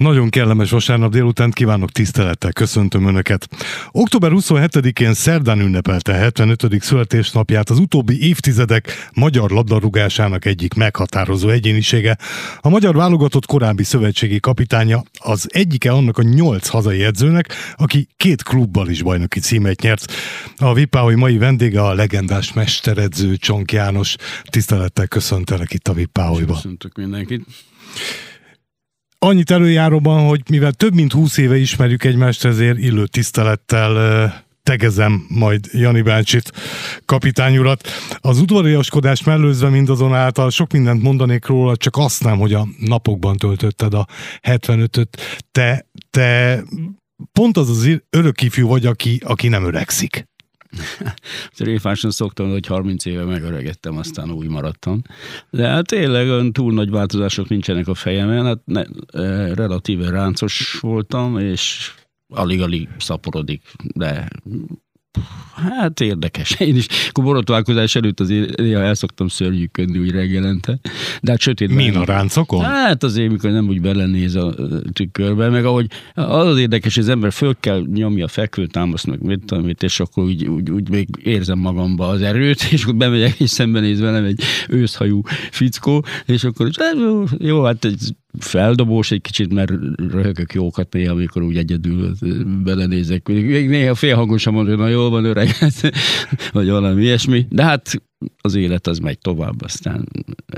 Nagyon kellemes vasárnap délután kívánok tisztelettel, köszöntöm Önöket. Október 27-én szerdán ünnepelte 75. születésnapját az utóbbi évtizedek magyar labdarúgásának egyik meghatározó egyénisége. A magyar válogatott korábbi szövetségi kapitánya az egyike annak a nyolc hazai edzőnek, aki két klubbal is bajnoki címet nyert. A Vipáholy mai vendége a legendás mesteredző Csonk János. Tisztelettel köszöntelek itt a Vipáholyba. Köszöntök mindenkit. Annyit előjáróban, hogy mivel több mint húsz éve ismerjük egymást, ezért illő tisztelettel tegezem majd Jani bácsit, kapitány urat. Az udvariaskodás mellőzve mindazonáltal sok mindent mondanék róla, csak azt nem, hogy a napokban töltötted a 75-öt. Te, te pont az az örök ifjú vagy, aki, aki nem öregszik. Tréfáson szoktam, hogy 30 éve megöregettem, aztán új maradtam. De hát tényleg túl nagy változások nincsenek a fejemen, hát ne, relatíve ráncos voltam, és alig-alig szaporodik, de Hát érdekes. Én is akkor borotválkozás előtt azért néha el szoktam szörnyűködni úgy reggelente. De hát sötét. Min a ráncokon? Hát azért, mikor nem úgy belenéz a tükörbe, meg ahogy az az érdekes, hogy az ember föl kell nyomja a fekvőtámaszt, meg mit tudom, mit, és akkor úgy, úgy, úgy, még érzem magamba az erőt, és akkor bemegyek, és szembenéz velem egy őszhajú fickó, és akkor is, jó, hát egy feldobós egy kicsit, mert röhögök jókat néha, amikor úgy egyedül belenézek. Még néha félhangosan mondom, hogy na jól van öreg, vagy valami ilyesmi. De hát az élet az megy tovább, aztán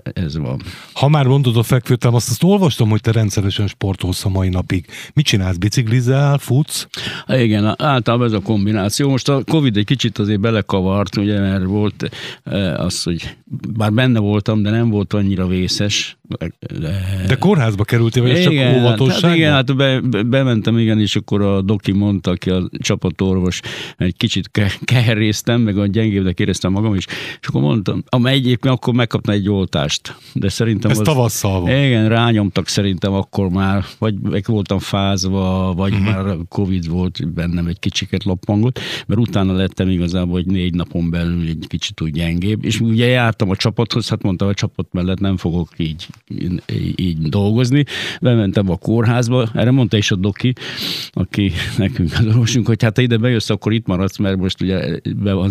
ez van. Ha már mondod a fekvőtem, azt, azt olvastam, hogy te rendszeresen sportolsz a mai napig. Mit csinálsz? Biciklizel, futsz? Há, igen, általában ez a kombináció. Most a Covid egy kicsit azért belekavart, ugye, mert volt az, hogy bár benne voltam, de nem volt annyira vészes. De, de kórházba kerültél, vagy igen, csak óvatosságban? Hát igen, hát be, bementem, igen, és akkor a doki mondta, aki a csapatorvos, egy kicsit ke- keheréztem, meg a gyengébbnek éreztem magam is, és akkor mondtam, amely egyébként akkor megkapna egy oltást. De szerintem Ez az, tavasszal volt. Igen, rányomtak szerintem akkor már, vagy meg voltam fázva, vagy uh-huh. már Covid volt bennem egy kicsiket loppangot, mert utána lettem igazából, hogy négy napon belül egy kicsit úgy gyengébb, és ugye jártam a csapathoz, hát mondtam, a csapat mellett nem fogok így, így, így dolgozni. Bementem a kórházba, erre mondta is a doki, aki nekünk az orvosunk, hogy hát ide bejössz, akkor itt maradsz, mert most ugye be van,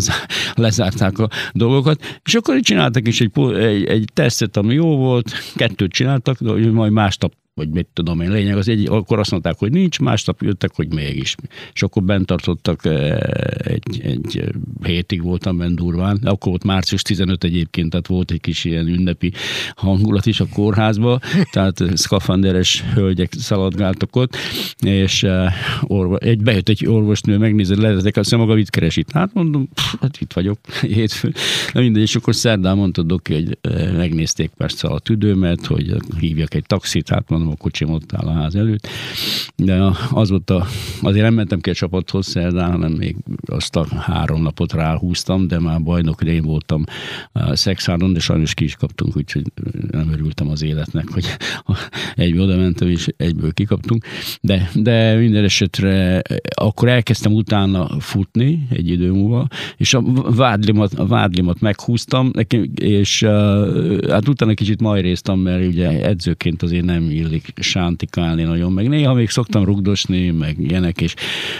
lezárták a dolgokat, és akkor csináltak is egy, egy, egy tesztet, ami jó volt, kettőt csináltak, de majd másnap vagy mit tudom én, lényeg az egy, akkor azt mondták, hogy nincs, másnap jöttek, hogy mégis. És akkor bent tartottak, eh, egy, egy hétig voltam bent durván, akkor volt március 15 egyébként, tehát volt egy kis ilyen ünnepi hangulat is a kórházba, tehát szkafanderes hölgyek szaladgáltak ott, és eh, orva, egy, bejött egy orvosnő, megnézett, lehetek, azt maga mit keresít. Hát mondom, pff, hát itt vagyok, hétfő. Na mindegy, és akkor szerdán mondta Doki, hogy eh, megnézték persze a tüdőmet, hogy hívjak egy taxit, hát mondom, a kocsim ott áll a ház előtt. De az volt a, azért nem mentem ki a csapathoz szerdán, hanem még azt a három napot ráhúztam, de már bajnok én voltam Szexáron, de sajnos ki is kaptunk, úgyhogy nem örültem az életnek, hogy egyből oda mentem, és egyből kikaptunk. De, de minden esetre akkor elkezdtem utána futni egy idő múlva, és a vádlimat, a vádlimat meghúztam, és hát utána kicsit majréztam, mert ugye edzőként azért nem illik illik sántikálni nagyon, meg néha még szoktam rugdosni, meg ilyenek, és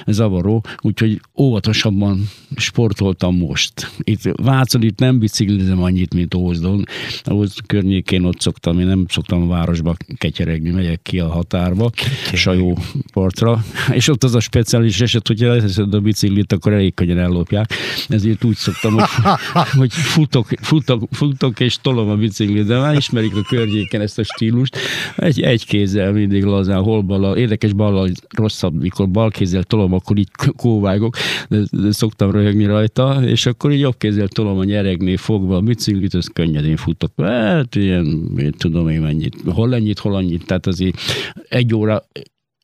zavaró, úgyhogy óvatosabban sportoltam most. Itt Vácon itt nem biciklizem annyit, mint Ózdon. Ózd környékén ott szoktam, én nem szoktam a városba ketyeregni, megyek ki a határba, Sajó partra, és ott az a speciális eset, hogyha leteszed a biciklit, akkor elég könnyen ellopják. Ezért úgy szoktam, hogy, hogy futok, futok, futok, és tolom a biciklit, de már ismerik a környéken ezt a stílust. Egy, egy kézzel mindig lazán, hol bal, érdekes bal, rosszabb, mikor bal kézzel tolom, akkor így kóvágok, de, de szoktam röhögni rajta, és akkor így jobb kézzel tolom a nyeregnél fogva a biciklit, az könnyedén futok. Hát ilyen, én tudom én mennyit, hol ennyit, hol annyit, tehát azért egy óra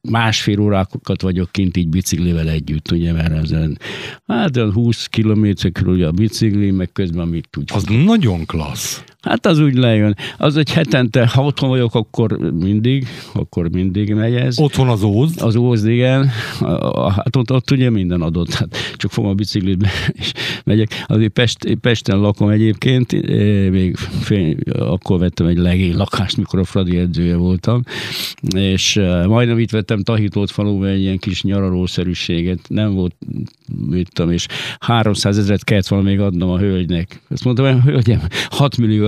másfél órákat vagyok kint így biciklivel együtt, ugye, mert ezen, hát 20 kilométer körül a bicikli, meg közben amit úgy. Az nagyon klassz. Hát az úgy lejön. Az egy hetente, ha otthon vagyok, akkor mindig, akkor mindig megy ez. Otthon az Óz? Az Óz, igen. Hát ott, ott ugye minden adott. Hát csak fogom a biciklit és megyek. Azért Pest, Pesten lakom egyébként, még fél, akkor vettem egy legény lakást, mikor a Fradi edzője voltam, és majdnem itt vettem Tahitót faluban egy ilyen kis nyaralószerűséget. Nem volt, mit tudom, és 300 ezeret kellett volna még adnom a hölgynek. Azt mondtam, hölgyem, 6 millió,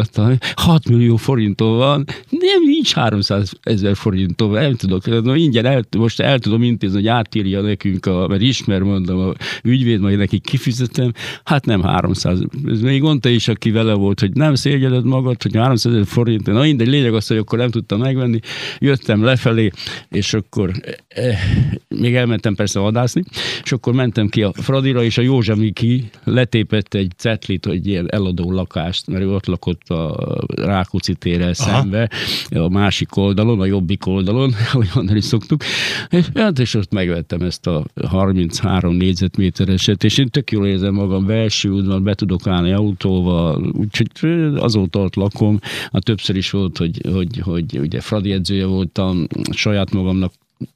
6 millió forintom van, nem, nincs 300 ezer forintom, nem tudok, no, ingyen el, most el tudom intézni, hogy átírja nekünk, a, mert ismer, mondom, a ügyvéd, majd neki kifizetem, hát nem 300. Ez még mondta is, aki vele volt, hogy nem szégyeled magad, hogy 300 ezer forint, na mindegy, lényeg az, hogy akkor nem tudtam megvenni, jöttem lefelé, és akkor eh, még elmentem persze vadászni, és akkor mentem ki a Fradira, és a Józsa Miki letépett egy cetlit, hogy ilyen eladó lakást, mert ő ott lakott a Rákóczi térrel szembe, a másik oldalon, a jobbik oldalon, ahogy mondani szoktuk, és, hát, és ott megvettem ezt a 33 négyzetmétereset, és én tök jól érzem magam belső útban, be tudok állni autóval, úgyhogy azóta ott lakom, hát többször is volt, hogy, hogy, hogy ugye Fradi edzője voltam, saját magamnak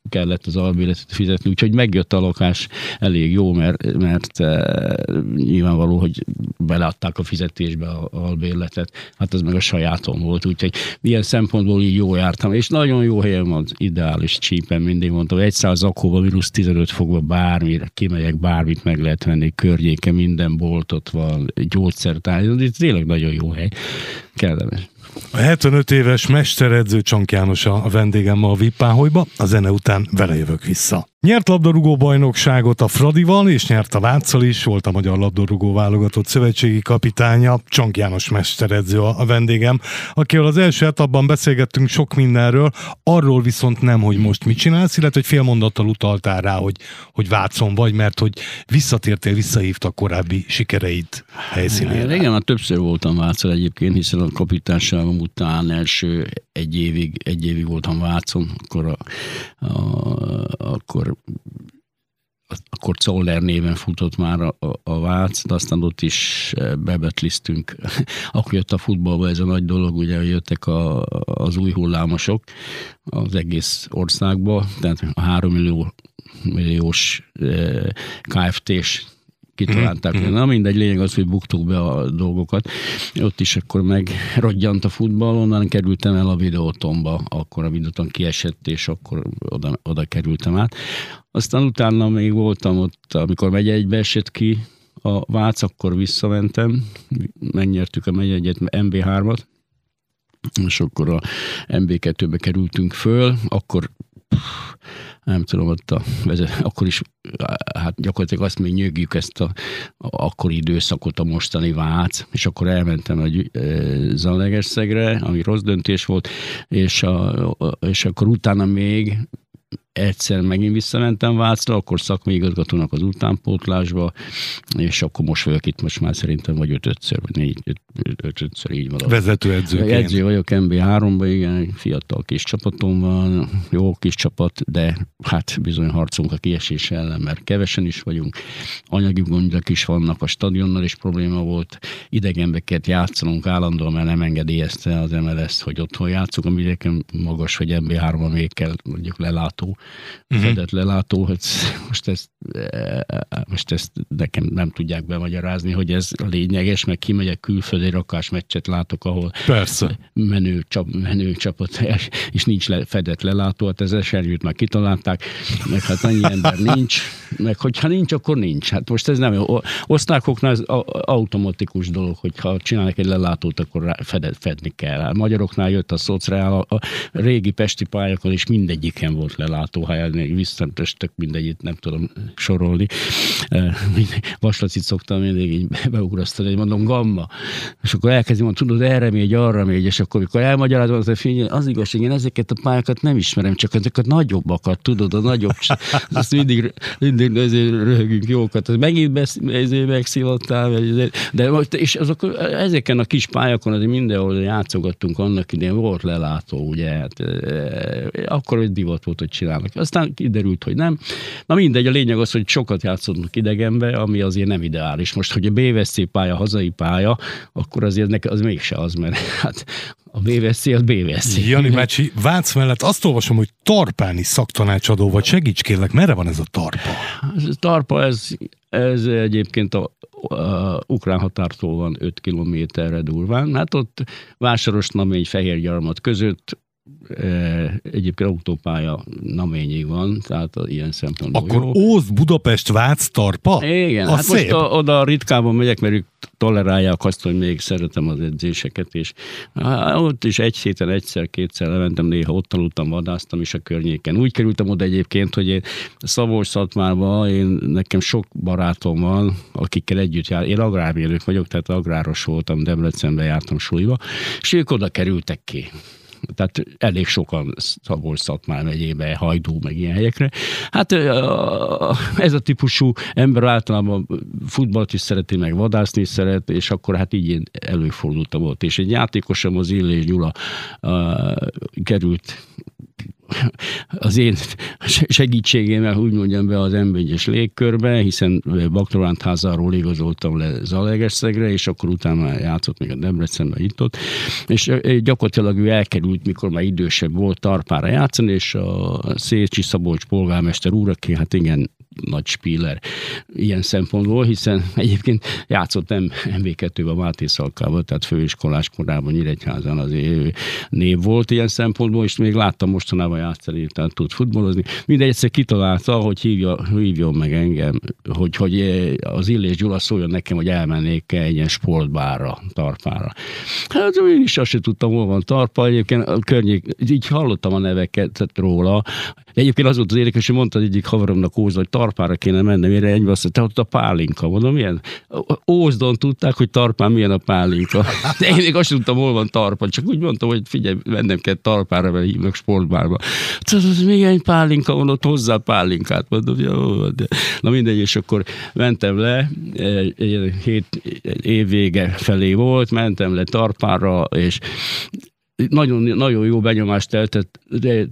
kellett az albérletet fizetni, úgyhogy megjött a lakás elég jó, mert, mert e, nyilvánvaló, hogy beleadták a fizetésbe a albérletet, hát az meg a sajátom volt, úgyhogy ilyen szempontból így jó jártam, és nagyon jó helyen van, ideális csípen, mindig mondtam, egy száz akkóba, mínusz 15 fokba bármire, kimegyek, bármit meg lehet venni, környéke, minden boltot van, gyógyszertár, ez tényleg nagyon jó hely, kellemes. A 75 éves mesteredző Csank János a vendégem a Vippáholyba, a zene után vele jövök vissza. Nyert labdarúgó bajnokságot a Fradival, és nyert a Váccal is, volt a Magyar Labdarúgó Válogatott Szövetségi kapitánya, Csank János mesteredző a vendégem, akivel az első etapban beszélgettünk sok mindenről, arról viszont nem, hogy most mit csinálsz, illetve hogy fél mondattal utaltál rá, hogy, hogy Vácon vagy, mert hogy visszatértél, visszahívta korábbi sikereid helyszínére. Igen, már többször voltam Vácon egyébként, hiszen a kapitányságom után első egy évig, egy évig voltam Vácon, akkor, a, a, akkor akkor Zoller néven futott már a, a, Vác, de aztán ott is eh, bebetliztünk. akkor jött a futballba ez a nagy dolog, ugye jöttek a, az új hullámosok az egész országba, tehát a három millió milliós eh, KFT-s kitalálták. Mm-hmm. Na mindegy, lényeg az, hogy buktuk be a dolgokat. Ott is akkor megrodjant a futball, onnan kerültem el a videótomba, akkor a videóton kiesett, és akkor oda, oda kerültem át. Aztán utána még voltam ott, amikor megy egybe esett ki a Vác, akkor visszamentem, megnyertük a egyet MB3-at, és akkor a MB2-be kerültünk föl, akkor nem tudom, ott a vezet, akkor is, hát gyakorlatilag azt még nyögjük ezt a, a akkori időszakot, a mostani vác, és akkor elmentem egy Zalegerszegre, ami rossz döntés volt, és, a, és akkor utána még egyszer megint visszamentem Vácra, akkor szakmai igazgatónak az utánpótlásba, és akkor most vagyok itt, most már szerintem vagy ötötször, vagy négy, öt, ötötször így van. Vezetőedzőként. Edző vagyok MB3-ban, igen, fiatal kis csapatom van, jó kis csapat, de hát bizony harcunk a kiesés ellen, mert kevesen is vagyunk, anyagi gondjak is vannak, a stadionnal is probléma volt, idegenbeket játszanunk állandóan, mert nem engedélyezte az MLS, hogy otthon játszunk, ami magas, hogy MB3-ban még kell mondjuk lelátó uh-huh. fedett lelátó, hogy most ezt, most ezt nekem nem tudják bemagyarázni, hogy ez lényeges, meg kimegyek külföldi rakás meccset látok, ahol Persze. menő, csap, menő csapat, és nincs le, fedett lelátó, hát ez esernyőt már kitalálták, meg hát annyi ember nincs, meg hogyha nincs, akkor nincs. Hát most ez nem jó. Osztrákoknál ez automatikus dolog, hogy ha csinálnak egy lelátót, akkor fedett, fedni kell. A magyaroknál jött a szociál, a, régi pesti pályákon is mindegyiken volt lelátó még visszatestek mindegyit, nem tudom sorolni. Vaslacit szoktam mindig így beugrasztani, hogy mondom gamma. És akkor elkezdi mondani, tudod, erre megy, arra megy, és akkor, amikor elmagyarázom, az, figyelj, az igaz, én ezeket a pályákat nem ismerem, csak ezeket a nagyobbakat, tudod, a nagyobb, azt mindig, mindig ezért röhögünk jókat. Ez megint ezért megszivattál, de most, és azok, ezeken a kis pályákon azért mindenhol játszogattunk annak idején, volt lelátó, ugye, hát, akkor egy divat volt, hogy csinálnak találnak. Aztán kiderült, hogy nem. Na mindegy, a lényeg az, hogy sokat játszottunk idegenbe, ami azért nem ideális. Most, hogy a BVSC pálya, hazai pálya, akkor azért neki az mégse az, mert hát a BVSC az BVSC. Jani bácsi, Vác mellett azt olvasom, hogy tarpáni szaktanácsadó vagy, segíts kérlek, merre van ez a tarpa? Ez tarpa, ez, ez egyébként a, a ukrán határtól van 5 kilométerre durván. Hát ott Vásaros Namény, Fehérgyarmat között egyébként autópálya naményig van, tehát ilyen szempontból Akkor jó. Ózd, Budapest, Vác, Tarpa? Igen, a hát szép. most a, oda ritkában megyek, mert ők tolerálják azt, hogy még szeretem az edzéseket, és hát, ott is egy héten egyszer, kétszer lementem, néha ott aludtam, vadásztam is a környéken. Úgy kerültem oda egyébként, hogy én szabolcs szatmárba én, nekem sok barátom van, akikkel együtt jár. Én agrármérnök vagyok, tehát agráros voltam, Debrecenbe jártam suliba, és ők oda kerültek ki tehát elég sokan Szabolcs Szatmár megyébe, Hajdú, meg ilyen helyekre. Hát ez a típusú ember általában futballt is szereti, meg vadászni is szeret, és akkor hát így én előfordultam ott. És egy játékosom, az Illés Gyula került az én segítségével úgy mondjam be az m légkörbe, hiszen Baktoránt házáról igazoltam le Zalegerszegre, és akkor utána játszott még a Debrecenben itt ott, és gyakorlatilag ő elkerült, mikor már idősebb volt Tarpára játszani, és a Szécsi Szabolcs polgármester úr, aki hát igen nagy spíler ilyen szempontból, hiszen egyébként játszott nem MV2-ben Máté Szalkában, tehát főiskolás korában Nyíregyházan az név volt ilyen szempontból, és még láttam mostanában játszani, tehát tud futballozni. Mindegy egyszer kitalálta, hogy hívja, hívjon meg engem, hogy, hogy az Illés Gyula szóljon nekem, hogy elmennék egy ilyen sportbárra, tarpára. Hát én is azt sem tudtam, hol van tarpa, egyébként a környék, így hallottam a neveket róla, Egyébként az volt az érdekes, hogy mondta egyik haveromnak Ózd, hogy tarpára kéne mennem, mire ennyi azt te ott a pálinka. Mondom, milyen? Ózdon tudták, hogy tarpán milyen a pálinka. De én még azt tudtam, hol van tarpa, csak úgy mondtam, hogy figyelj, mennem kell tarpára, mert hívnak sportbárba. Tudod, az milyen pálinka van, ott hozzá pálinkát. Mondom, jó, de... Na mindegy, és akkor mentem le, egy hét év vége felé volt, mentem le tarpára, és nagyon, nagyon jó benyomást tett,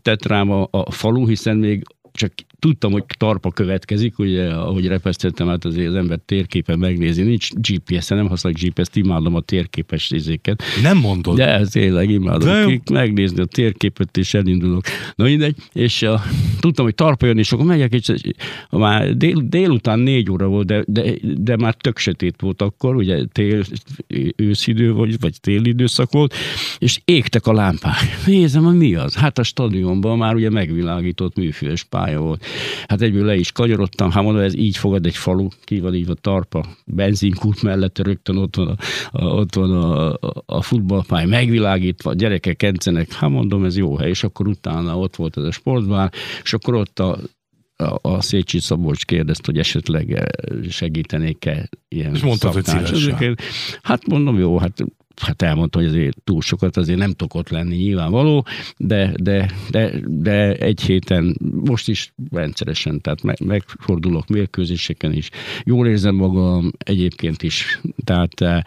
tett rám a, a falu, hiszen még csak tudtam, hogy tarpa következik, ugye, ahogy repesztettem, hát azért az ember térképen megnézi, nincs GPS-en, nem használok GPS-t, imádom a térképes izéket. Nem mondod? De ez tényleg imádom, De... Kik, megnézni a térképet, és elindulok. Na mindegy, és a, tudtam, hogy tarpa jön, és akkor megyek, és már dél, délután négy óra volt, de, de, de már tök sötét volt akkor, ugye tél, őszidő vagy, vagy téli időszak volt, és égtek a lámpák. Nézem, mi az? Hát a stadionban már ugye megvilágított műfüves pálya volt. Hát egyből le is kanyarodtam, hát mondom, ez így fogad egy falu, ki van így a tarpa, benzinkút mellett rögtön ott van a, a, ott van a, a futballpály megvilágítva, a gyerekek kencenek, hát mondom, ez jó hely, és akkor utána ott volt ez a sportbár, és akkor ott a a Szécsi Szabolcs kérdezte, hogy esetleg segítenék-e ilyen És mondtad, hogy szívesen. Hát mondom, jó, hát hát elmondta, hogy azért túl sokat azért nem tudok ott lenni nyilvánvaló, de, de, de, de egy héten most is rendszeresen, tehát meg, megfordulok mérkőzéseken is. Jól érzem magam egyébként is, tehát eh,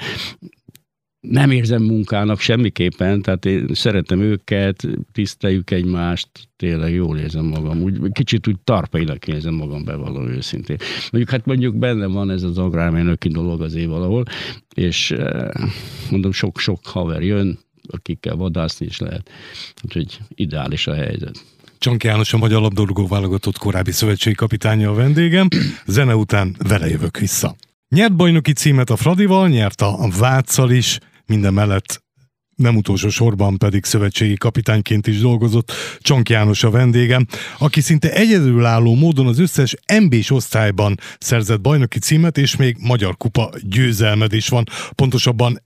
nem érzem munkának semmiképpen, tehát én szeretem őket, tiszteljük egymást, tényleg jól érzem magam. Úgy, kicsit úgy tarpailag érzem magam bevallom őszintén. Mondjuk hát mondjuk benne van ez az agrármérnöki dolog azért valahol, és eh, mondom, sok-sok haver jön, akikkel vadászni is lehet. Úgyhogy ideális a helyzet. Csank János a Magyar Labdarúgó válogatott korábbi szövetségi kapitánya a vendégem. Zene után vele jövök vissza. Nyert bajnoki címet a Fradival, nyert a Váccal is, minden mellett nem utolsó sorban pedig szövetségi kapitányként is dolgozott Csank János a vendégem, aki szinte egyedülálló módon az összes MB-s osztályban szerzett bajnoki címet, és még Magyar Kupa győzelmed is van. Pontosabban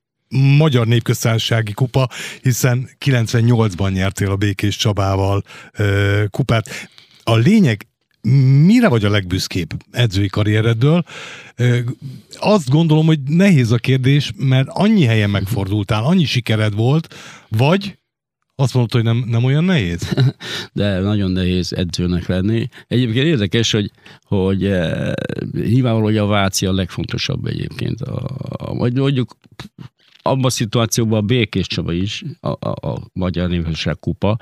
Magyar Népköztársasági Kupa, hiszen 98-ban nyertél a Békés Csabával ö, kupát. A lényeg mire vagy a legbüszkébb edzői karriereddől? Azt gondolom, hogy nehéz a kérdés, mert annyi helyen megfordultál, annyi sikered volt, vagy azt mondod, hogy nem, nem olyan nehéz? De nagyon nehéz edzőnek lenni. Egyébként érdekes, hogy, hogy eh, nyilvánvaló, hogy a Váci a legfontosabb egyébként. A, a, mondjuk abban a szituációban a Békés Csaba is, a, a, a Magyar Népesság kupa.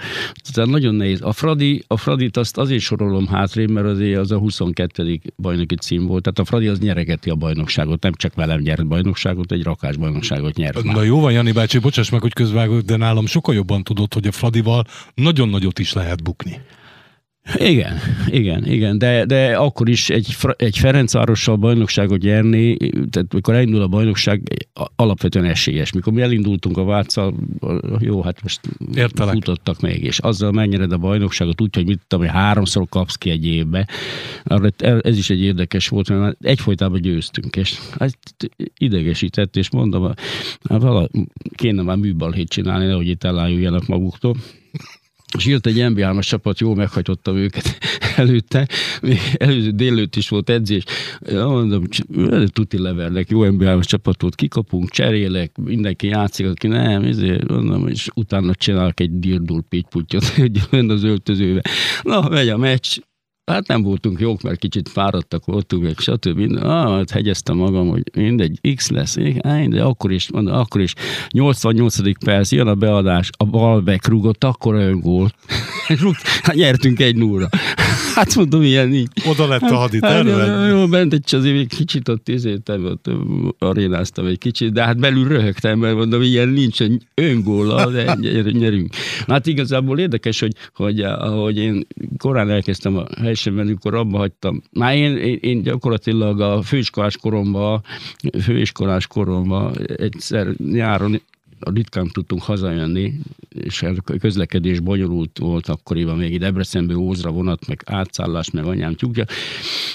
Tehát nagyon nehéz. A, Fradi, a Fradit azt azért sorolom hátrébb, mert azért az a 22. bajnoki cím volt. Tehát a Fradi az nyeregeti a bajnokságot, nem csak velem nyert bajnokságot, egy rakás bajnokságot nyert. Na jó van, Jani bácsi, bocsáss meg, hogy közvágok, de nálam sokkal jobban tudod, hogy a Fradival nagyon nagyot is lehet bukni. Igen, igen, igen, de, de akkor is egy, egy Ferencvárossal bajnokságot nyerni, tehát mikor elindul a bajnokság, alapvetően esélyes. Mikor mi elindultunk a Váccal, jó, hát most Értelek. futottak még, és azzal megnyered a bajnokságot úgy, hogy mit tudom, hogy háromszor kapsz ki egy évbe. Ez is egy érdekes volt, mert egyfolytában győztünk, és ez idegesített, és mondom, vala, kéne már műbalhét csinálni, nehogy itt elájuljanak maguktól és jött egy NB3-as csapat, jól meghajtottam őket előtte, még előző délőtt is volt edzés, mondom, tuti levernek, jó NB3-as csapatot kikapunk, cserélek, mindenki játszik, aki nem, ezért mondom, és utána csinálok egy dirdul pittyputyot, hogy az öltözőbe. Na, megy a meccs, Hát nem voltunk jók, mert kicsit fáradtak voltunk, meg stb. Ah, hát hegyeztem magam, hogy mindegy, X lesz, de akkor is, akkor is 88. perc, jön a beadás, a bal bekrúgott, akkor öngól. hát nyertünk egy nulla. Hát mondom, ilyen így. Oda lett a haditerve. Hát, hát jó, bent egy azért egy kicsit ott izéltem, ott arénáztam egy kicsit, de hát belül röhögtem, mert mondom, ilyen nincs öngóla, de nyerünk. Hát igazából érdekes, hogy, hogy ahogy én korán elkezdtem a helysemben, amikor abba hagytam. Már én, én, én gyakorlatilag a főiskolás koromban, főiskolás koromban egyszer nyáron ritkán tudtunk hazajönni, és a közlekedés bonyolult volt akkoriban még Debrecenből Ózra vonat, meg átszállás, meg anyám tyúkja.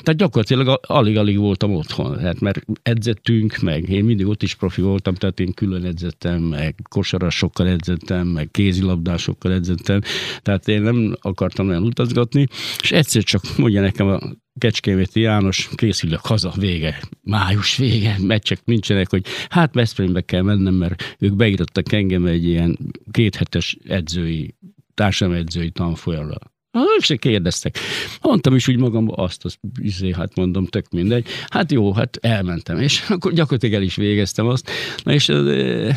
Tehát gyakorlatilag alig-alig voltam otthon, hát mert edzettünk, meg én mindig ott is profi voltam, tehát én külön edzettem, meg kosarasokkal edzettem, meg kézilabdásokkal edzettem, tehát én nem akartam olyan utazgatni, és egyszer csak mondja nekem a Kecskeméti János, készülök haza, vége, május vége, meccsek nincsenek, hogy hát Veszprémbe kell mennem, mert ők beírottak engem egy ilyen kéthetes edzői, társadalmi tanfolyamra. Ők se kérdeztek. Mondtam is úgy magam, azt, azt izé, hát mondom, tök mindegy. Hát jó, hát elmentem, és akkor gyakorlatilag el is végeztem azt. Na és az, e,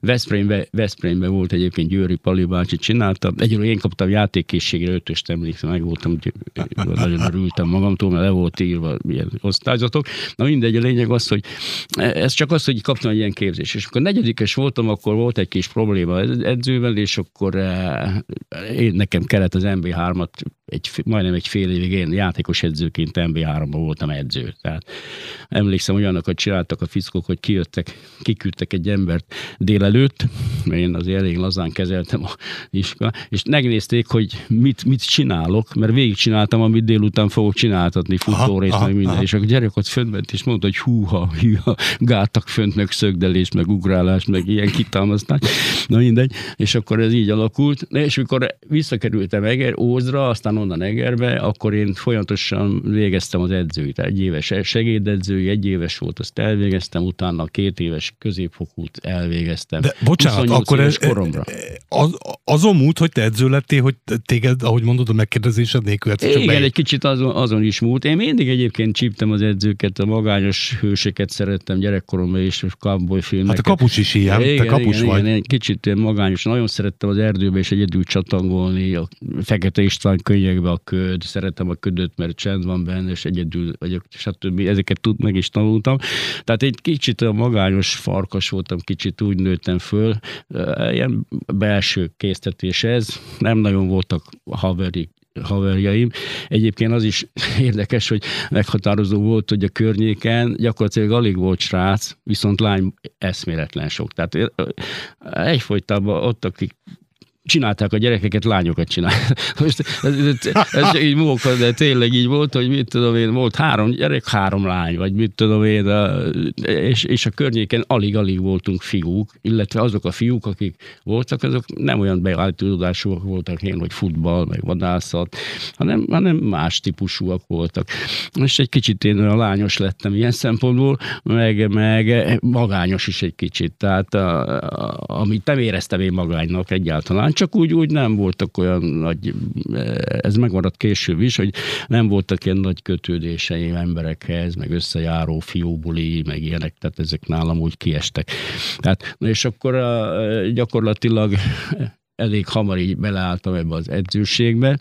Veszprémbe, Veszprémbe volt egyébként Győri Pali bácsi csinálta. Egyről én kaptam játékkészségre ötöst emlékszem, meg voltam, nagyon örültem magamtól, mert le volt írva ilyen osztályzatok. Na mindegy, a lényeg az, hogy ez csak az, hogy kaptam egy ilyen képzés. És akkor negyedikes voltam, akkor volt egy kis probléma edzővel, és akkor én, nekem kellett az MB3-at egy, majdnem egy fél évig én játékos edzőként MB3-ban voltam edző. Tehát emlékszem, olyanokat csináltak a fickók, hogy kijöttek, kiküldtek egy embert délelőtt, mert én azért elég lazán kezeltem a iskola, és megnézték, hogy mit, mit csinálok, mert végigcsináltam, amit délután fogok csináltatni, futórészt, meg minden, aha. és a gyerek ott föntment, és mondta, hogy húha, hűha, gátak fönt, meg szögdelés, meg ugrálás, meg ilyen kitalmaztás, na mindegy, és akkor ez így alakult, és amikor visszakerültem Eger, Ózra, aztán onnan Egerbe, akkor én folyamatosan végeztem az edzőt. Egy éves segédedzői, egy éves volt, azt elvégeztem, utána két éves középfokút elvégeztem. De bocsánat, akkor ez, koromra. Az, azon múlt, hogy te edző lettél, hogy téged, ahogy mondod, a megkérdezésed nélkül Igen, be... egy kicsit azon, azon is múlt. Én mindig egyébként csíptem az edzőket, a magányos hőseket szerettem gyerekkoromban és cowboy filmeket. Hát a kapus is ilyen, igen, te kapus igen, vagy. Igen, egy kicsit magányos. Nagyon szerettem az erdőbe és egyedül csatangolni, a Fekete István könyvekbe a köd, szeretem a ködöt, mert csend van benne, és egyedül vagyok, stb. Ezeket tud, meg is tanultam. Tehát egy kicsit a magányos farkas voltam, kicsit úgy nőttem föl. Ilyen belső késztetés ez. Nem nagyon voltak haveri haverjaim. Egyébként az is érdekes, hogy meghatározó volt, hogy a környéken gyakorlatilag alig volt srác, viszont lány eszméletlen sok. Tehát egyfolytában ott, akik csinálták a gyerekeket, lányokat csinálták. Most ez, ez, ez így móka, de tényleg így volt, hogy mit tudom én, volt három gyerek, három lány, vagy mit tudom én, és, és a környéken alig-alig voltunk fiúk, illetve azok a fiúk, akik voltak, azok nem olyan beállítódásúak voltak én, hogy futball, meg vadászat, hanem, hanem más típusúak voltak. És egy kicsit én a lányos lettem ilyen szempontból, meg, meg magányos is egy kicsit, tehát a, a, amit nem éreztem én magánynak egyáltalán, csak úgy, úgy nem voltak olyan nagy, ez megmaradt később is, hogy nem voltak ilyen nagy kötődéseim emberekhez, meg összejáró fiúbuli, meg ilyenek, tehát ezek nálam úgy kiestek. Tehát, és akkor gyakorlatilag elég hamar így beleálltam ebbe az edzőségbe.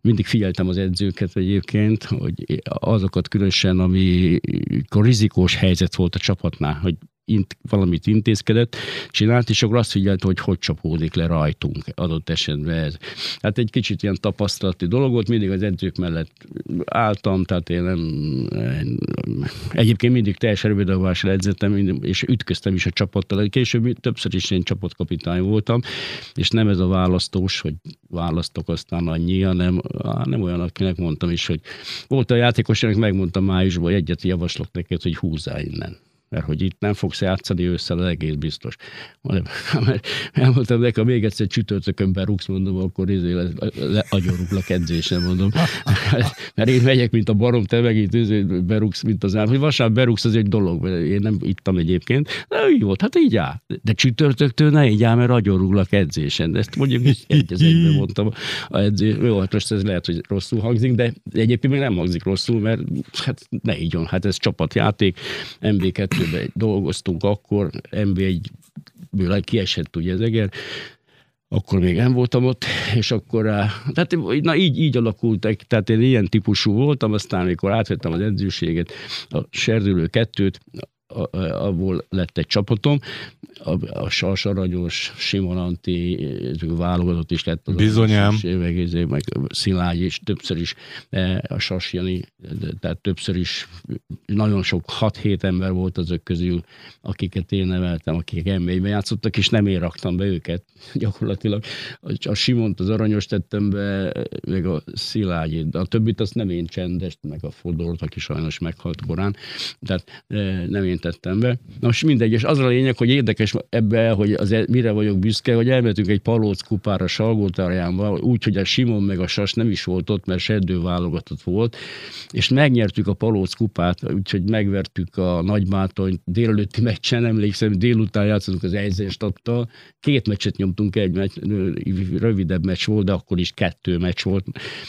Mindig figyeltem az edzőket egyébként, hogy azokat különösen, amikor rizikós helyzet volt a csapatnál, hogy int, valamit intézkedett, csinált, és akkor azt figyelt, hogy hogy csapódik le rajtunk adott esetben ez. Hát egy kicsit ilyen tapasztalati dolog volt, mindig az edzők mellett álltam, tehát én nem, egyébként mindig teljes erőbedobásra edzettem, és ütköztem is a csapattal. Később többször is én csapatkapitány voltam, és nem ez a választós, hogy választok aztán annyi, hanem nem olyan, akinek mondtam is, hogy volt a játékos, megmondtam májusban, hogy egyet javaslok neked, hogy húzzál innen mert hogy itt nem fogsz játszani ősszel, az egész biztos. Mert elmondtam neki, ha még egyszer csütörtökön berúgsz, mondom, akkor izé le, le, agyoruklak edzésen, mondom. mert én megyek, mint a barom, te meg itt izé berúgsz, mint az állam. Hogy vasárnap berúgsz, az egy dolog, én nem ittam egyébként. De így volt, hát így áll. De csütörtöktől ne így áll, mert agyoruglak edzésen. Ezt mondjuk egy az egyben mondtam a edzés. Jó, hát most ez lehet, hogy rosszul hangzik, de egyébként még nem hangzik rosszul, mert hát ne így van. Hát ez csapatjáték, MB2 kettőben dolgoztunk akkor, MB1-ből kiesett ugye az eger, akkor még nem voltam ott, és akkor, eh, tehát na így, így alakult, tehát én ilyen típusú voltam, aztán amikor átvettem az edzőséget, a serdülő kettőt, abból lett egy csapatom, a, a Sas Aranyos, Simon Anti, válogatott is lett. Az Bizonyám. Évek, meg Szilágy is, többször is, a Sas Jani, tehát többször is, nagyon sok, 6-7 ember volt azok közül, akiket én neveltem, akik nba játszottak, és nem én raktam be őket gyakorlatilag. A Simont, az Aranyos tettem be, meg a Szilágyit, de a többit azt nem én csendest, meg a Fodort, aki sajnos meghalt korán, tehát nem én tettem be. Most mindegy, és az a lényeg, hogy érdekes ebbe, hogy az, mire vagyok büszke, hogy elmentünk egy palóc kupára Salgótarjánba, úgy, hogy a Simon meg a Sas nem is volt ott, mert seddő válogatott volt, és megnyertük a palóc kupát, úgyhogy megvertük a Nagymátonyt délelőtti meccsen, emlékszem, délután játszottunk az Eisenstadttal, két meccset nyomtunk, egy meccs, rövidebb meccs volt, de akkor is kettő meccs volt,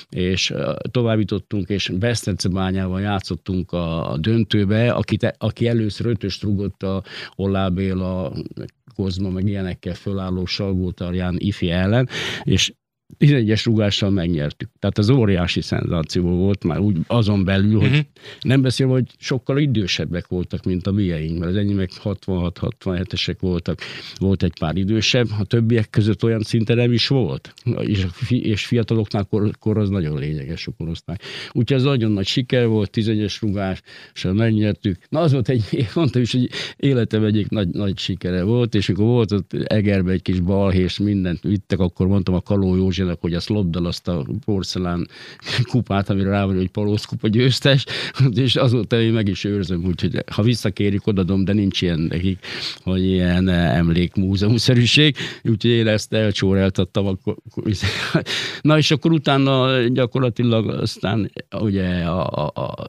és továbbítottunk, és Besztencebányával játszottunk a, döntőbe, aki, te, aki először ötöst rugott a Ollá Béla, Kozma, meg ilyenekkel fölálló Salgótarján ifi ellen, és 11-es rugással megnyertük. Tehát az óriási szenzáció volt már úgy azon belül, hogy uh-huh. nem beszélve, hogy sokkal idősebbek voltak, mint a mieink, mert az enyémek 66-67-esek voltak, volt egy pár idősebb, a többiek között olyan szinte nem is volt, és, és fiataloknál kor, kor az nagyon lényeges a korosztály. Úgyhogy ez nagyon nagy siker volt, 11-es rugás, és megnyertük. Na az volt egy, mondtam is, hogy életem egyik nagy, nagy sikere volt, és amikor volt ott Egerbe egy kis balhés, mindent vittek, akkor mondtam a Kaló Józsi Józsinak, hogy azt lopdal azt a porcelán kupát, amire rá van, hogy palózkupa győztes, és azóta én meg is őrzöm, úgyhogy ha visszakérik, odadom, de nincs ilyen nekik, hogy ilyen emlékmúzeumszerűség, úgyhogy én ezt elcsóreltattam. Akkor, na és akkor utána gyakorlatilag aztán ugye a, a, a,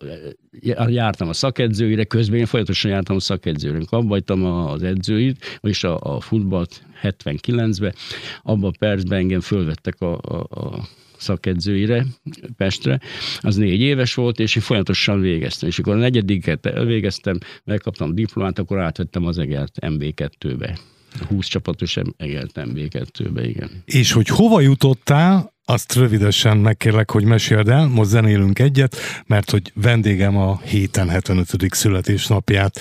jártam a szakedzőire, közben én folyamatosan jártam a szakedzőre. Abba az edzőit, vagyis a, a futballt 79-ben, abban a percben engem fölvettek a, a, a szakedzőire Pestre, az négy éves volt, és én folyamatosan végeztem. És akkor a negyediket elvégeztem, megkaptam a diplomát, akkor átvettem az egert MB2-be. 20 csapatos egert MB2-be, igen. És hogy hova jutottál, azt rövidesen megkérlek, hogy meséld el, most zenélünk egyet, mert hogy vendégem a héten 75. születésnapját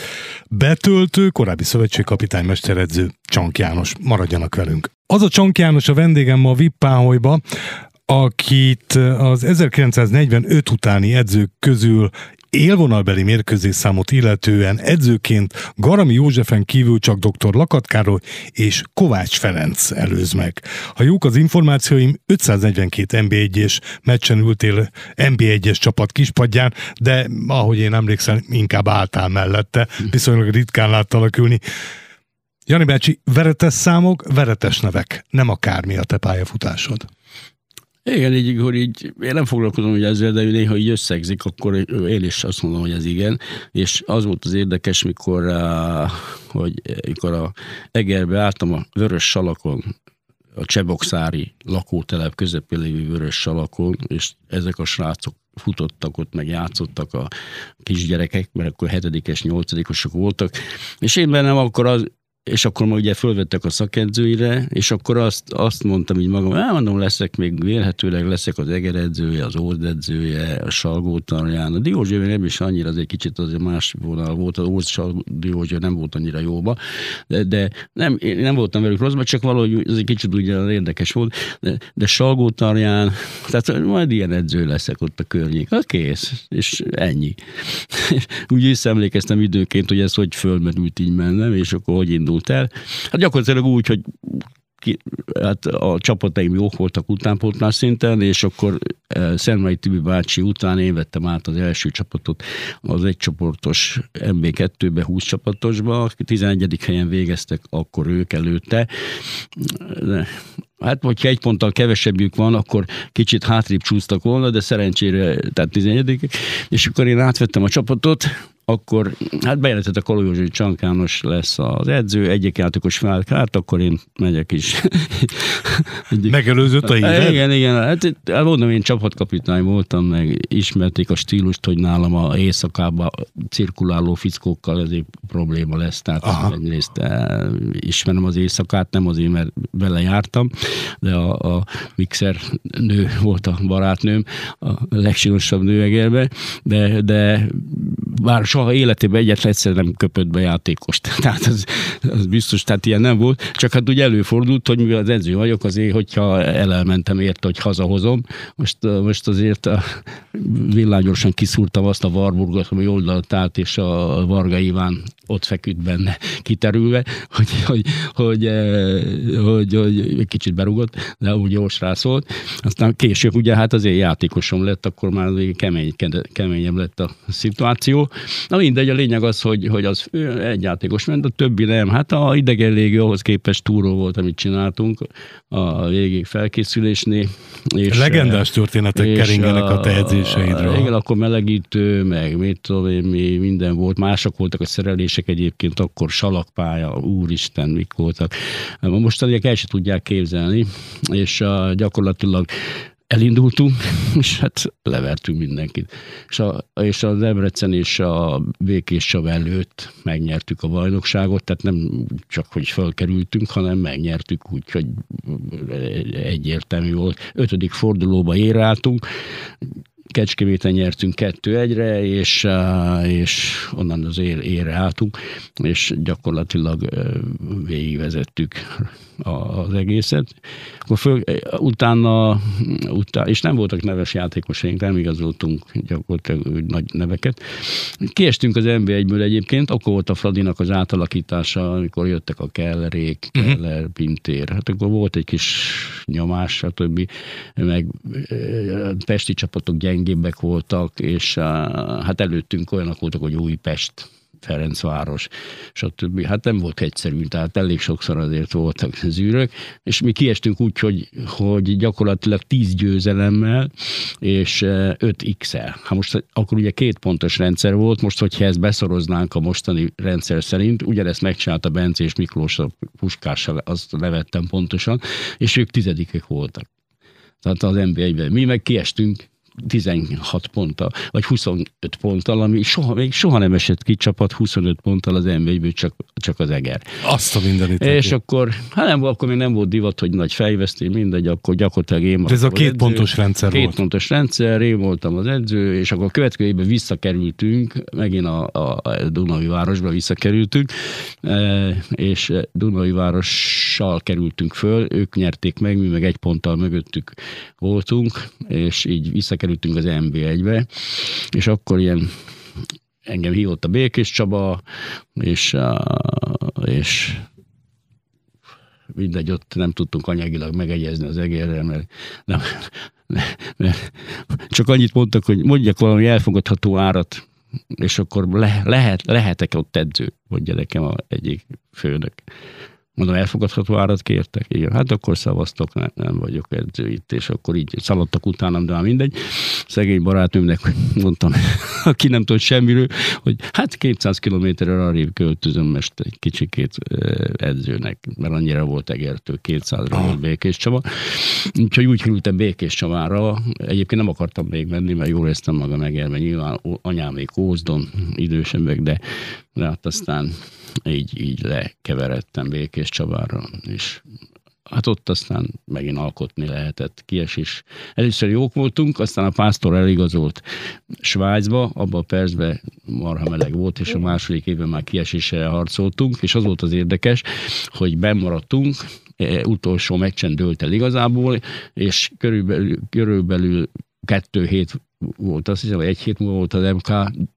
betöltő, korábbi szövetségkapitány mesteredző Csank János. Maradjanak velünk. Az a Csank János a vendégem ma a Vippáholyba, akit az 1945 utáni edzők közül élvonalbeli mérkőzésszámot illetően edzőként Garami Józsefen kívül csak dr. Lakatkároly és Kovács Ferenc előz meg. Ha jók az információim, 542 NB1-es meccsen ültél NB1-es csapat kispadján, de ahogy én emlékszem, inkább álltál mellette. Viszonylag ritkán láttalak ülni. Jani bácsi, veretes számok, veretes nevek, nem akármi a te pályafutásod. Igen, így, hogy így, én nem foglalkozom hogy ezzel, de néha így összegzik, akkor én is azt mondom, hogy ez igen. És az volt az érdekes, mikor, hogy mikor a Egerbe álltam a vörös salakon, a Csebokszári lakótelep közepén lévő vörös salakon, és ezek a srácok futottak ott, meg játszottak a kisgyerekek, mert akkor hetedikes, nyolcadikosok voltak, és én bennem akkor az, és akkor ma ugye fölvettek a szakedzőire, és akkor azt, azt mondtam így magam, elmondom, leszek még vélhetőleg, leszek az Eger az edzője, a Salgó Tarján. A Diózső nem is annyira, az egy kicsit az más vonal volt, az Ózd Diózső nem volt annyira jóba, de, de nem, én nem voltam velük rosszban, csak valahogy ez egy kicsit ugye érdekes volt, de, de Salgó Tarján, tehát majd ilyen edző leszek ott a környék. A kész, és ennyi. Úgy visszaemlékeztem időként, hogy ez hogy fölmerült így mennem, és akkor hogy indult indult el. Hát gyakorlatilag úgy, hogy ki, hát a csapataim jók voltak utánpótlás szinten, és akkor e, Szenmai Tibi bácsi után én vettem át az első csapatot az egycsoportos MB2-be, 20 csapatosba, 11. helyen végeztek akkor ők előtte. De, Hát, hogyha egy ponttal kevesebbük van, akkor kicsit hátrébb csúsztak volna, de szerencsére, tehát 11 és akkor én átvettem a csapatot, akkor hát bejelentett a Kalózsi hogy Csankános lesz az edző, egyik játékos hát akkor én megyek is. Megelőzött a híred? Igen, igen. Hát, hát mondom, én csapatkapitány voltam, meg ismerték a stílust, hogy nálam a éjszakában cirkuláló fickókkal ez egy probléma lesz. Tehát Aha. egyrészt eh, ismerem az éjszakát, nem azért, mert vele jártam, de a, a mixer nő volt a barátnőm, a legsinosabb nő Egerbe, de, de bár soha életében egyetlen egyszer nem köpött be játékost. Tehát az, az biztos, tehát ilyen nem volt. Csak hát úgy előfordult, hogy mivel az edző vagyok, azért, hogyha elelmentem érte, hogy hazahozom, most, most azért a, villányosan kiszúrtam azt a Warburgot, ami oldalt állt, és a Varga Iván ott feküdt benne kiterülve, hogy, hogy, hogy, hogy, hogy kicsit berugott, de úgy srác volt. Aztán később ugye hát azért játékosom lett, akkor már kemény, keményebb lett a szituáció. Na mindegy, a lényeg az, hogy, hogy az egy játékos ment, a többi nem. Hát a idegen légő ahhoz képest túró volt, amit csináltunk a végig felkészülésnél. És, Legendás történetek és keringenek a, a te edzéseidről. Igen, akkor melegítő, meg mit tudom én, mi minden volt. Mások voltak a szerelések egyébként, akkor salakpálya, úristen, mik voltak. Mostaniak el se tudják képzelni, és a, gyakorlatilag elindultunk, és hát levertünk mindenkit. És, a, és az Debrecen és a Békés Csav előtt megnyertük a bajnokságot, tehát nem csak, hogy felkerültünk, hanem megnyertük úgy, hogy egyértelmű volt. Ötödik fordulóba éráltunk, Kecskeméten nyertünk kettő egyre, és, és onnan az ér, ére álltunk, és gyakorlatilag végigvezettük az egészet. Akkor föl, utána, utána, és nem voltak neves játékosaink, nem igazoltunk gyakorlatilag nagy neveket. Kiestünk az NB1-ből egyébként, akkor volt a Fradinak az átalakítása, amikor jöttek a Kellerék, mhm. Keller, uh-huh. Pintér. Hát akkor volt egy kis nyomás, stb. Meg pesti csapatok gyengébbek voltak, és hát előttünk olyanok voltak, hogy Újpest Ferencváros, stb. Hát nem volt egyszerű, tehát elég sokszor azért voltak zűrök, és mi kiestünk úgy, hogy, hogy gyakorlatilag 10 győzelemmel és 5 x-el. Ha most akkor ugye két pontos rendszer volt, most, hogyha ezt beszoroznánk a mostani rendszer szerint, ugyanezt megcsinálta Bence és Miklós a puskással, azt levettem pontosan, és ők tizedikek voltak. Tehát az NBA-ben. Mi meg kiestünk 16 ponttal, vagy 25 ponttal, ami soha, még soha nem esett ki csapat 25 ponttal az nba csak, csak az Eger. Azt a mindenit. És neki. akkor, hát nem, akkor még nem volt divat, hogy nagy fejvesztés, mindegy, akkor gyakorlatilag én De ez a két edző, pontos rendszer két volt. pontos rendszer, én voltam az edző, és akkor a következő évben visszakerültünk, megint a, a Dunai városba visszakerültünk, e, és Dunai várossal kerültünk föl, ők nyerték meg, mi meg egy ponttal mögöttük voltunk, és így visszakerültünk bekerültünk az MB1-be, és akkor ilyen engem hívott a Békés Csaba, és, és mindegy, ott nem tudtunk anyagilag megegyezni az egérrel, mert, nem, mert csak annyit mondtak, hogy mondjak valami elfogadható árat, és akkor le, lehet, lehetek ott edző, mondja nekem a egyik főnök. Mondom, elfogadható árat kértek? Igen, hát akkor szavaztok, nem, nem vagyok edző itt, és akkor így szaladtak utánam, de már mindegy. Szegény barátnőmnek mondtam, aki nem tudott semmiről, hogy hát 200 kilométerre arrébb költözöm most egy kicsikét edzőnek, mert annyira volt egertő, 200-ra volt Békés Csaba. Úgyhogy úgy kerültem Békés Csavára. Egyébként nem akartam még menni, mert jól éreztem magam megérve. Nyilván anyám még Ózdon, idősebbek, de, de hát aztán így, így lekeveredtem Békés Csabára, és hát ott aztán megint alkotni lehetett kiesés. Először jók voltunk, aztán a pásztor eligazolt Svájcba, abban a percben marha meleg volt, és a második évben már kiesésre harcoltunk, és az volt az érdekes, hogy bemaradtunk, e, utolsó meccsen dőlt el igazából, és körülbelül, körülbelül kettő hét volt, azt hiszem, egy hét múlva volt az MK,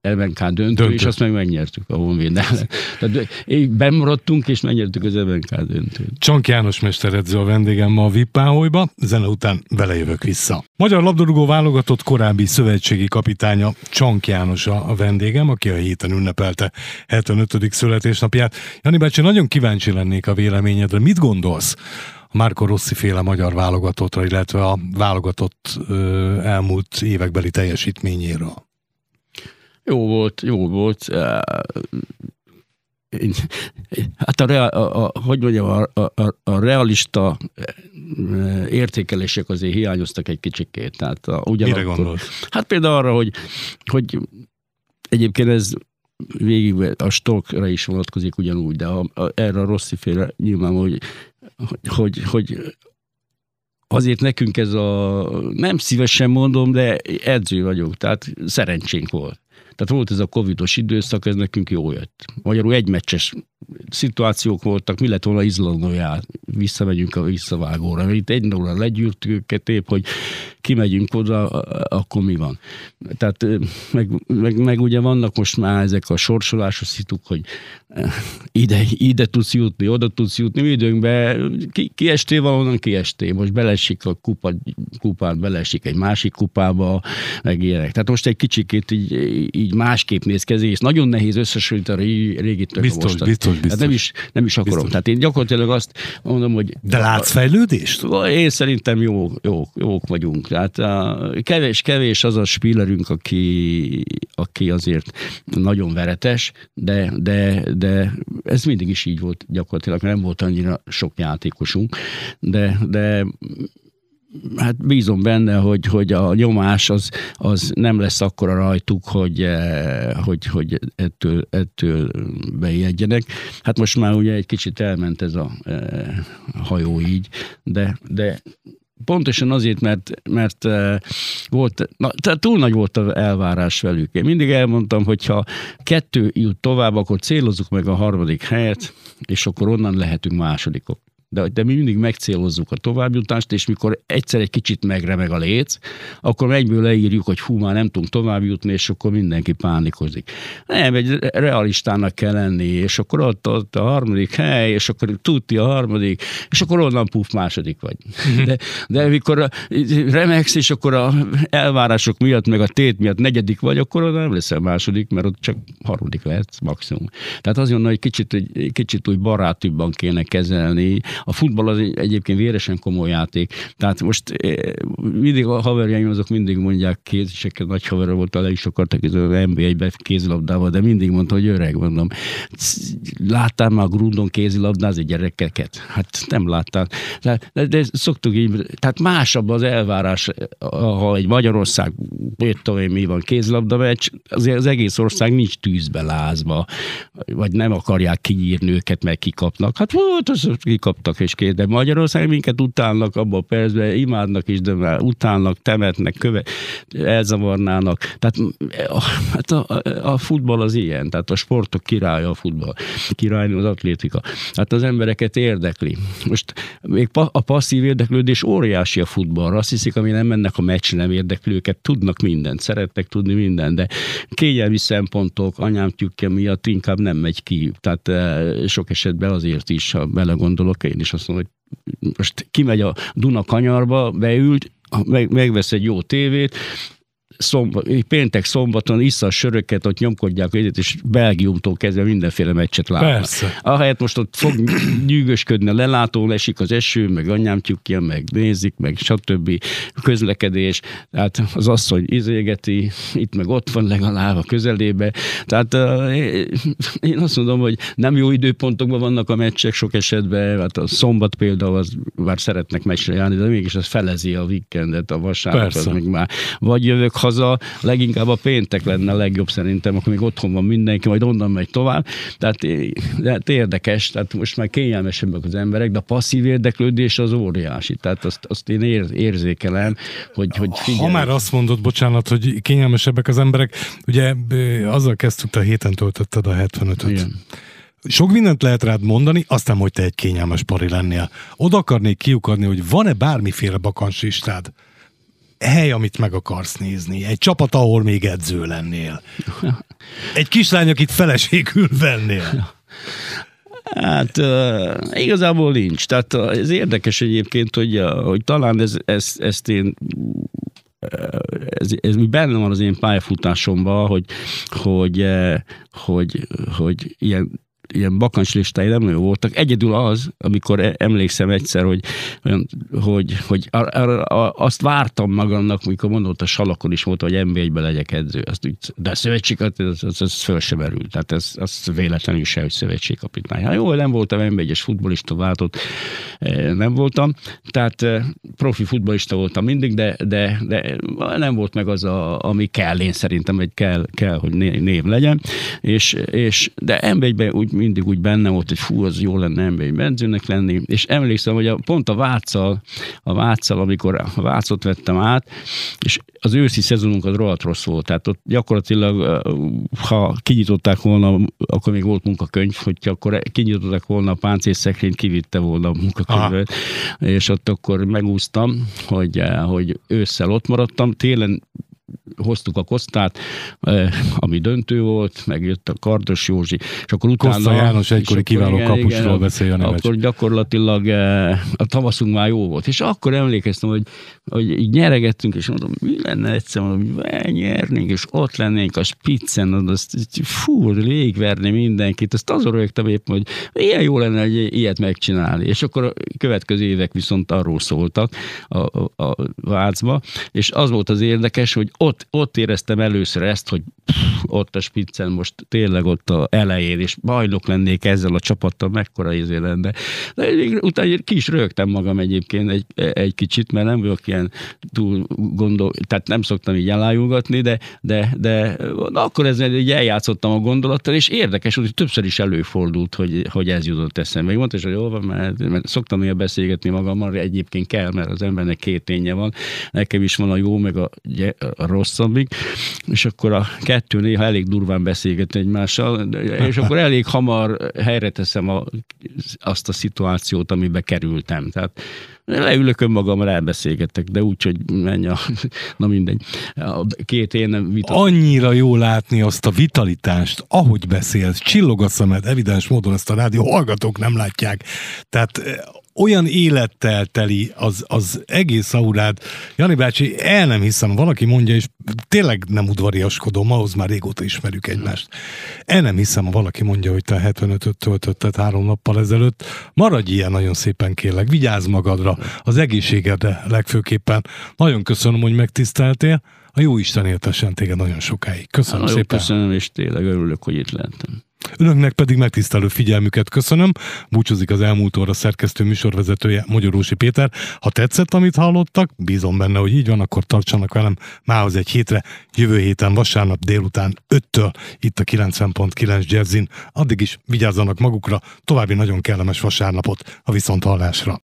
MNK döntő, döntő, és azt meg megnyertük a Honvéd Tehát bemaradtunk, és megnyertük az MNK döntőt. Csank János mesteredző a vendégem ma a Vippáholyba, zene után belejövök vissza. Magyar labdarúgó válogatott korábbi szövetségi kapitánya Csank János a vendégem, aki a héten ünnepelte 75. születésnapját. Jani bácsi, nagyon kíváncsi lennék a véleményedre. Mit gondolsz a Márko Rossi féle magyar válogatottra, illetve a válogatott elmúlt évekbeli teljesítményéről? Jó volt, jó volt. Hát a, rea, a, a hogy mondjam, a, a, a realista értékelések azért hiányoztak egy kicsikét. Tehát a, Mire gondolsz? Hát például arra, hogy, hogy egyébként ez végig a stokra is vonatkozik ugyanúgy, de a, a, erre a Rossi féle nyilván, hogy hogy, hogy azért nekünk ez a, nem szívesen mondom, de edző vagyok, tehát szerencsénk volt. Tehát volt ez a covidos időszak, ez nekünk jó jött. Magyarul egymeccses szituációk voltak, mi lett volna Izlandóját, visszamegyünk a visszavágóra. Itt egy óra legyűrtük őket épp, hogy kimegyünk oda, akkor mi van. Tehát meg, meg, meg ugye vannak most már ezek a sorsolásos szituk, hogy ide, ide tudsz jutni, oda tudsz jutni, mi időnkben ki, kiestél valahonnan, kiestél. Most belesik a kupa, kupát, belesik egy másik kupába, meg ilyenek. Tehát most egy kicsikét így, így másképp néz ki, és nagyon nehéz összesülni a régi, régi biztos, biztos, biztos. Hát nem is, nem is akarom. Biztos. Tehát én gyakorlatilag azt mondom, hogy... De látsz fejlődést? Én szerintem jó, jó, jók vagyunk. Tehát kevés, kevés az a spillerünk, aki, aki azért nagyon veretes, de, de, de ez mindig is így volt gyakorlatilag, nem volt annyira sok játékosunk, de, de hát bízom benne, hogy, hogy a nyomás az, az nem lesz akkora rajtuk, hogy, eh, hogy, hogy ettől, ettől bejegyenek. Hát most már ugye egy kicsit elment ez a eh, hajó így, de, de pontosan azért, mert, mert eh, volt, na, tehát túl nagy volt az elvárás velük. Én mindig elmondtam, hogy ha kettő jut tovább, akkor célozzuk meg a harmadik helyet, és akkor onnan lehetünk másodikok de, de mi mindig megcélozzuk a továbbjutást, és mikor egyszer egy kicsit megremeg a léc, akkor egyből leírjuk, hogy hú, már nem tudunk továbbjutni, és akkor mindenki pánikozik. Nem, egy realistának kell lenni, és akkor ott, ott a harmadik hely, és akkor tudti a harmadik, és akkor onnan puf második vagy. Mhm. De, de mikor remegsz, és akkor a elvárások miatt, meg a tét miatt negyedik vagy, akkor oda nem leszel második, mert ott csak harmadik lehet maximum. Tehát azért, hogy kicsit, kicsit úgy barátibban kéne kezelni, a futball az egyébként véresen komoly játék. Tehát most eh, mindig a haverjaim azok mindig mondják, kéziseket, nagy haverra volt, le is akartak az NBA-be kézilabdával, de mindig mondta, hogy öreg, mondom. Láttál már a Grundon kézilabdázni gyerekeket? Hát nem láttál. De, de, de szoktuk így, tehát másabb az elvárás, ha egy Magyarország, mit tudom mi van, kézilabda meccs, azért az egész ország nincs tűzbe lázva, vagy nem akarják kinyírni őket, meg kikapnak. Hát volt, az kikaptak voltak és két, de Magyarország minket utálnak abban a percben, imádnak is, de már utálnak, temetnek, köve, elzavarnának. Tehát a, hát a, a, futball az ilyen, tehát a sportok királya a futball, király az atlétika. Hát az embereket érdekli. Most még a passzív érdeklődés óriási a futballra. Azt hiszik, ami nem mennek a meccs, nem érdekli őket, tudnak mindent, szeretnek tudni mindent, de kényelmi szempontok, anyám tyükke miatt inkább nem megy ki. Tehát eh, sok esetben azért is, ha belegondolok, én is azt mondom, hogy most kimegy a Duna kanyarba, beült, meg, megvesz egy jó tévét, szombat, péntek szombaton issza a söröket, ott nyomkodják egyet, és Belgiumtól kezdve mindenféle meccset látnak. Persze. Ahelyett most ott fog nyűgösködni a lelátó, esik az eső, meg anyám tyúkja, meg nézik, meg stb. közlekedés, tehát az asszony izégeti, itt meg ott van legalább a közelébe. Tehát én azt mondom, hogy nem jó időpontokban vannak a meccsek sok esetben, hát a szombat például az már szeretnek meccsre járni, de mégis az felezi a weekendet, a vasárnap, az még már vagy jövök haza, leginkább a péntek lenne a legjobb szerintem, akkor még otthon van mindenki, majd onnan megy tovább. Tehát, tehát érdekes, tehát most már kényelmesebbek az emberek, de a passzív érdeklődés az óriási. Tehát azt, azt én ér, érzékelem, hogy, hogy figyelj. Ha már azt mondod, bocsánat, hogy kényelmesebbek az emberek, ugye azzal kezdtük, a héten töltötted a 75-öt. Igen. Sok mindent lehet rád mondani, aztán, hogy te egy kényelmes pari lennél. Oda akarnék kiukadni, hogy van-e bármiféle bakancslistád? Hely, amit meg akarsz nézni. Egy csapat, ahol még edző lennél. Egy kislány, akit feleségül vennél. Hát uh, igazából nincs. Tehát ez érdekes egyébként, hogy, hogy talán ez, ez, ezt én ez, ez benne van az én pályafutásomban, hogy, hogy, hogy, hogy ilyen ilyen bakancslistája nem nagyon voltak. Egyedül az, amikor e- emlékszem egyszer, hogy, hogy, hogy ar, ar, ar, azt vártam magamnak, amikor mondott a salakon is volt, hogy NB1-be legyek edző. Azt de a szövetséget, ez, ez, ez föl sem merült. Tehát ez, az véletlenül se, hogy szövetségkapitány. Hát jó, nem voltam NB1-es futbolista, váltott, e, nem voltam. Tehát e, profi futbolista voltam mindig, de, de, de nem volt meg az, a, ami kell, én szerintem, hogy kell, kell hogy név legyen. És, és de NB1-ben úgy mindig úgy benne volt, hogy fú, az jó lenne emberi benzőnek lenni, és emlékszem, hogy a, pont a Váccal, a Váccal, amikor a Vácot vettem át, és az őszi szezonunk az rohadt rossz volt, tehát ott gyakorlatilag, ha kinyitották volna, akkor még volt munkakönyv, hogy akkor kinyitották volna a páncészekrényt, kivitte volna a munkakönyvet, Aha. és ott akkor megúsztam, hogy, hogy ősszel ott maradtam, télen hoztuk a Kosztát, eh, ami döntő volt, megjött a Kardos Józsi, és akkor utána... Koszta János egykori kiváló igen, kapusról igen, beszél a Akkor gyakorlatilag eh, a tavaszunk már jó volt, és akkor emlékeztem, hogy, hogy így nyeregettünk, és mondom, mi lenne egyszer, hogy nyernénk, és ott lennénk a spiccen, azt, fú, végverni mindenkit, azt azon rögtem épp, hogy ilyen jó lenne, hogy ilyet megcsinálni. És akkor a következő évek viszont arról szóltak a, a, a Vácba, és az volt az érdekes, hogy ott, ott éreztem először ezt, hogy pff, ott a spiccen most tényleg ott a elején, és bajnok lennék ezzel a csapattal, mekkora izé lenne. De utána ki is rögtem magam egyébként egy, egy kicsit, mert nem vagyok ilyen túl gondol, tehát nem szoktam így elájulgatni, de, de, de na, akkor ezzel így eljátszottam a gondolattal, és érdekes, hogy többször is előfordult, hogy, hogy ez jutott eszembe. Mondta, hogy jó van, mert, mert szoktam ilyen beszélgetni magammal, egyébként kell, mert az embernek két ténye van. Nekem is van a jó, meg a, a rosszabbik, és akkor a kettő néha elég durván beszélget egymással, és akkor elég hamar helyre teszem a, azt a szituációt, amibe kerültem. Tehát leülök önmagammal, elbeszélgetek, de úgy, hogy menj a... Na mindegy. A két én nem vitat... Annyira jó látni azt a vitalitást, ahogy beszélsz, csillog a szemed, evidens módon ezt a rádió hallgatók nem látják. Tehát olyan élettel teli az, az egész aurád. Jani bácsi, el nem hiszem, valaki mondja, és tényleg nem udvariaskodom, ahhoz már régóta ismerjük egymást. El nem hiszem, ha valaki mondja, hogy te 75-öt töltötted három nappal ezelőtt. Maradj ilyen nagyon szépen kérlek, vigyázz magadra, az egészségedre legfőképpen. Nagyon köszönöm, hogy megtiszteltél. A jó Isten éltessen téged nagyon sokáig. Köszönöm nagyon szépen. Köszönöm, és tényleg örülök, hogy itt lehetem. Önöknek pedig megtisztelő figyelmüket köszönöm. Búcsúzik az elmúlt óra szerkesztő műsorvezetője Magyarósi Péter. Ha tetszett, amit hallottak, bízom benne, hogy így van, akkor tartsanak velem mához egy hétre, jövő héten vasárnap délután 5-től itt a 90.9 Jazzin. Addig is vigyázzanak magukra, további nagyon kellemes vasárnapot a viszonthallásra.